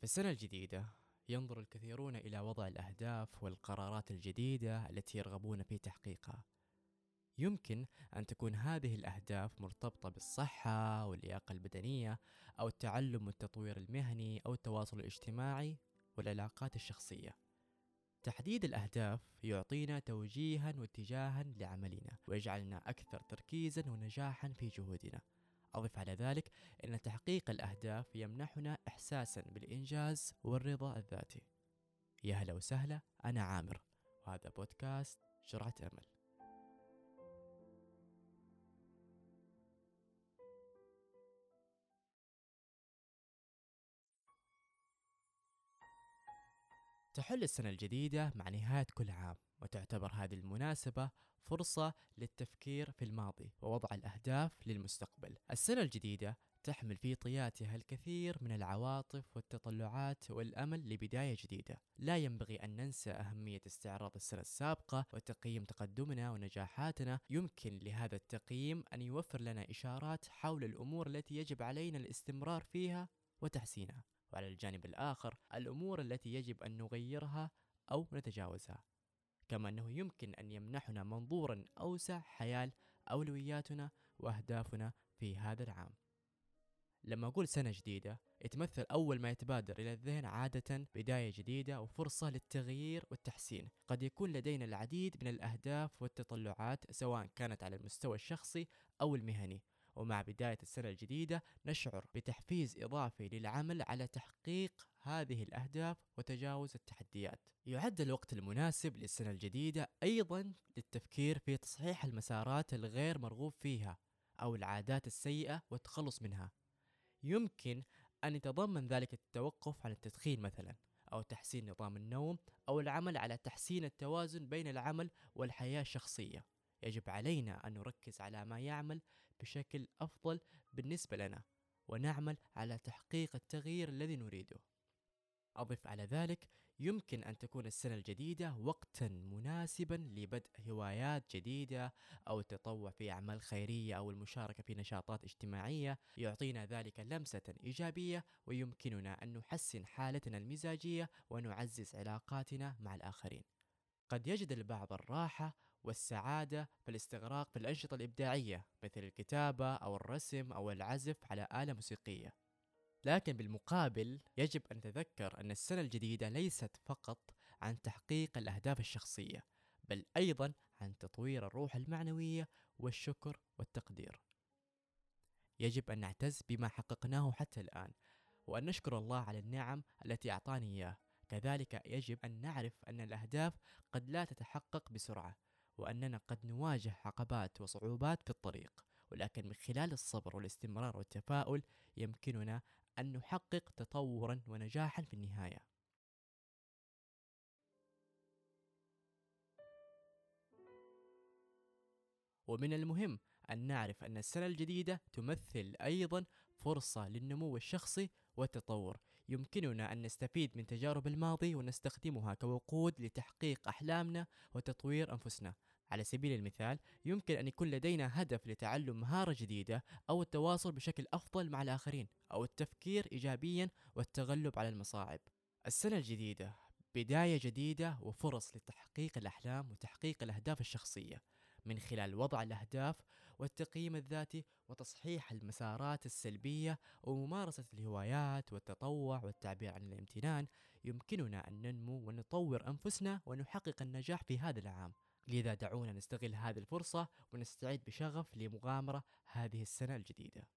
في السنة الجديدة ينظر الكثيرون إلى وضع الأهداف والقرارات الجديدة التي يرغبون في تحقيقها. يمكن أن تكون هذه الأهداف مرتبطة بالصحة واللياقة البدنية أو التعلم والتطوير المهني أو التواصل الاجتماعي والعلاقات الشخصية. تحديد الأهداف يعطينا توجيها واتجاها لعملنا ويجعلنا أكثر تركيزا ونجاحا في جهودنا. أضف على ذلك أن تحقيق الأهداف يمنحنا إحساسا بالإنجاز والرضا الذاتي. يا هلا وسهلا أنا عامر وهذا بودكاست جرعة أمل. تحل السنة الجديدة مع نهاية كل عام وتعتبر هذه المناسبة فرصة للتفكير في الماضي ووضع الأهداف للمستقبل. السنة الجديدة تحمل في طياتها الكثير من العواطف والتطلعات والأمل لبداية جديدة. لا ينبغي أن ننسى أهمية استعراض السنة السابقة وتقييم تقدمنا ونجاحاتنا. يمكن لهذا التقييم أن يوفر لنا إشارات حول الأمور التي يجب علينا الاستمرار فيها وتحسينها. وعلى الجانب الآخر الأمور التي يجب أن نغيرها أو نتجاوزها. كما أنه يمكن أن يمنحنا منظورا أوسع حيال أولوياتنا وأهدافنا في هذا العام لما أقول سنة جديدة يتمثل أول ما يتبادر إلى الذهن عادة بداية جديدة وفرصة للتغيير والتحسين قد يكون لدينا العديد من الأهداف والتطلعات سواء كانت على المستوى الشخصي أو المهني ومع بداية السنة الجديدة نشعر بتحفيز إضافي للعمل على تحقيق هذه الأهداف وتجاوز التحديات. يعد الوقت المناسب للسنة الجديدة أيضا للتفكير في تصحيح المسارات الغير مرغوب فيها أو العادات السيئة والتخلص منها. يمكن أن يتضمن ذلك التوقف عن التدخين مثلا أو تحسين نظام النوم أو العمل على تحسين التوازن بين العمل والحياة الشخصية. يجب علينا أن نركز على ما يعمل بشكل أفضل بالنسبة لنا ونعمل على تحقيق التغيير الذي نريده. أضف على ذلك يمكن أن تكون السنة الجديدة وقتا مناسبا لبدء هوايات جديدة أو التطوع في أعمال خيرية أو المشاركة في نشاطات اجتماعية. يعطينا ذلك لمسة إيجابية ويمكننا أن نحسن حالتنا المزاجية ونعزز علاقاتنا مع الآخرين. قد يجد البعض الراحة والسعادة في الاستغراق في الأنشطة الإبداعية مثل الكتابة أو الرسم أو العزف على آلة موسيقية. لكن بالمقابل يجب أن نتذكر أن السنة الجديدة ليست فقط عن تحقيق الأهداف الشخصية بل أيضا عن تطوير الروح المعنوية والشكر والتقدير. يجب أن نعتز بما حققناه حتى الآن وأن نشكر الله على النعم التي أعطاني إياه. كذلك يجب أن نعرف أن الأهداف قد لا تتحقق بسرعة وأننا قد نواجه عقبات وصعوبات في الطريق ولكن من خلال الصبر والاستمرار والتفاؤل يمكننا أن نحقق تطورا ونجاحا في النهاية. ومن المهم أن نعرف أن السنة الجديدة تمثل أيضا فرصة للنمو الشخصي والتطور. يمكننا أن نستفيد من تجارب الماضي ونستخدمها كوقود لتحقيق أحلامنا وتطوير أنفسنا. على سبيل المثال يمكن أن يكون لدينا هدف لتعلم مهارة جديدة أو التواصل بشكل أفضل مع الآخرين أو التفكير إيجابيا والتغلب على المصاعب. السنة الجديدة بداية جديدة وفرص لتحقيق الأحلام وتحقيق الأهداف الشخصية. من خلال وضع الأهداف والتقييم الذاتي وتصحيح المسارات السلبية وممارسة الهوايات والتطوع والتعبير عن الامتنان يمكننا أن ننمو ونطور أنفسنا ونحقق النجاح في هذا العام. لذا دعونا نستغل هذه الفرصة ونستعد بشغف لمغامرة هذه السنة الجديدة.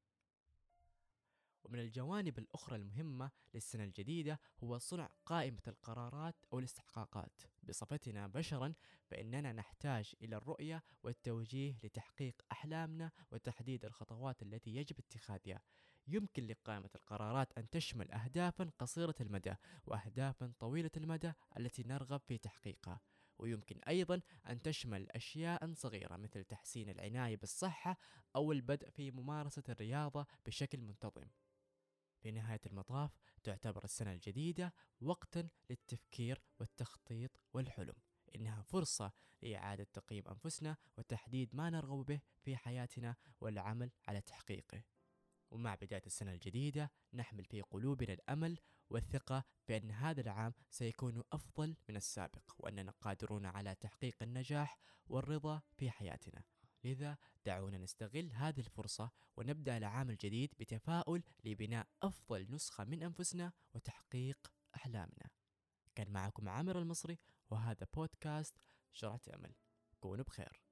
ومن الجوانب الأخرى المهمة للسنة الجديدة هو صنع قائمة القرارات أو الاستحقاقات. بصفتنا بشرا فإننا نحتاج إلى الرؤية والتوجيه لتحقيق أحلامنا وتحديد الخطوات التي يجب اتخاذها. يمكن لقائمة القرارات أن تشمل أهدافا قصيرة المدى وأهدافا طويلة المدى التي نرغب في تحقيقها. ويمكن أيضا أن تشمل أشياء صغيرة مثل تحسين العناية بالصحة أو البدء في ممارسة الرياضة بشكل منتظم. في نهاية المطاف تعتبر السنة الجديدة وقتا للتفكير والتخطيط والحلم. إنها فرصة لإعادة تقييم أنفسنا وتحديد ما نرغب به في حياتنا والعمل على تحقيقه. ومع بداية السنة الجديدة نحمل في قلوبنا الأمل والثقة بأن هذا العام سيكون أفضل من السابق وأننا قادرون على تحقيق النجاح والرضا في حياتنا. لذا دعونا نستغل هذه الفرصة ونبدأ العام الجديد بتفاؤل لبناء أفضل نسخة من أنفسنا وتحقيق أحلامنا. كان معكم عامر المصري وهذا بودكاست شرعة أمل. كونوا بخير.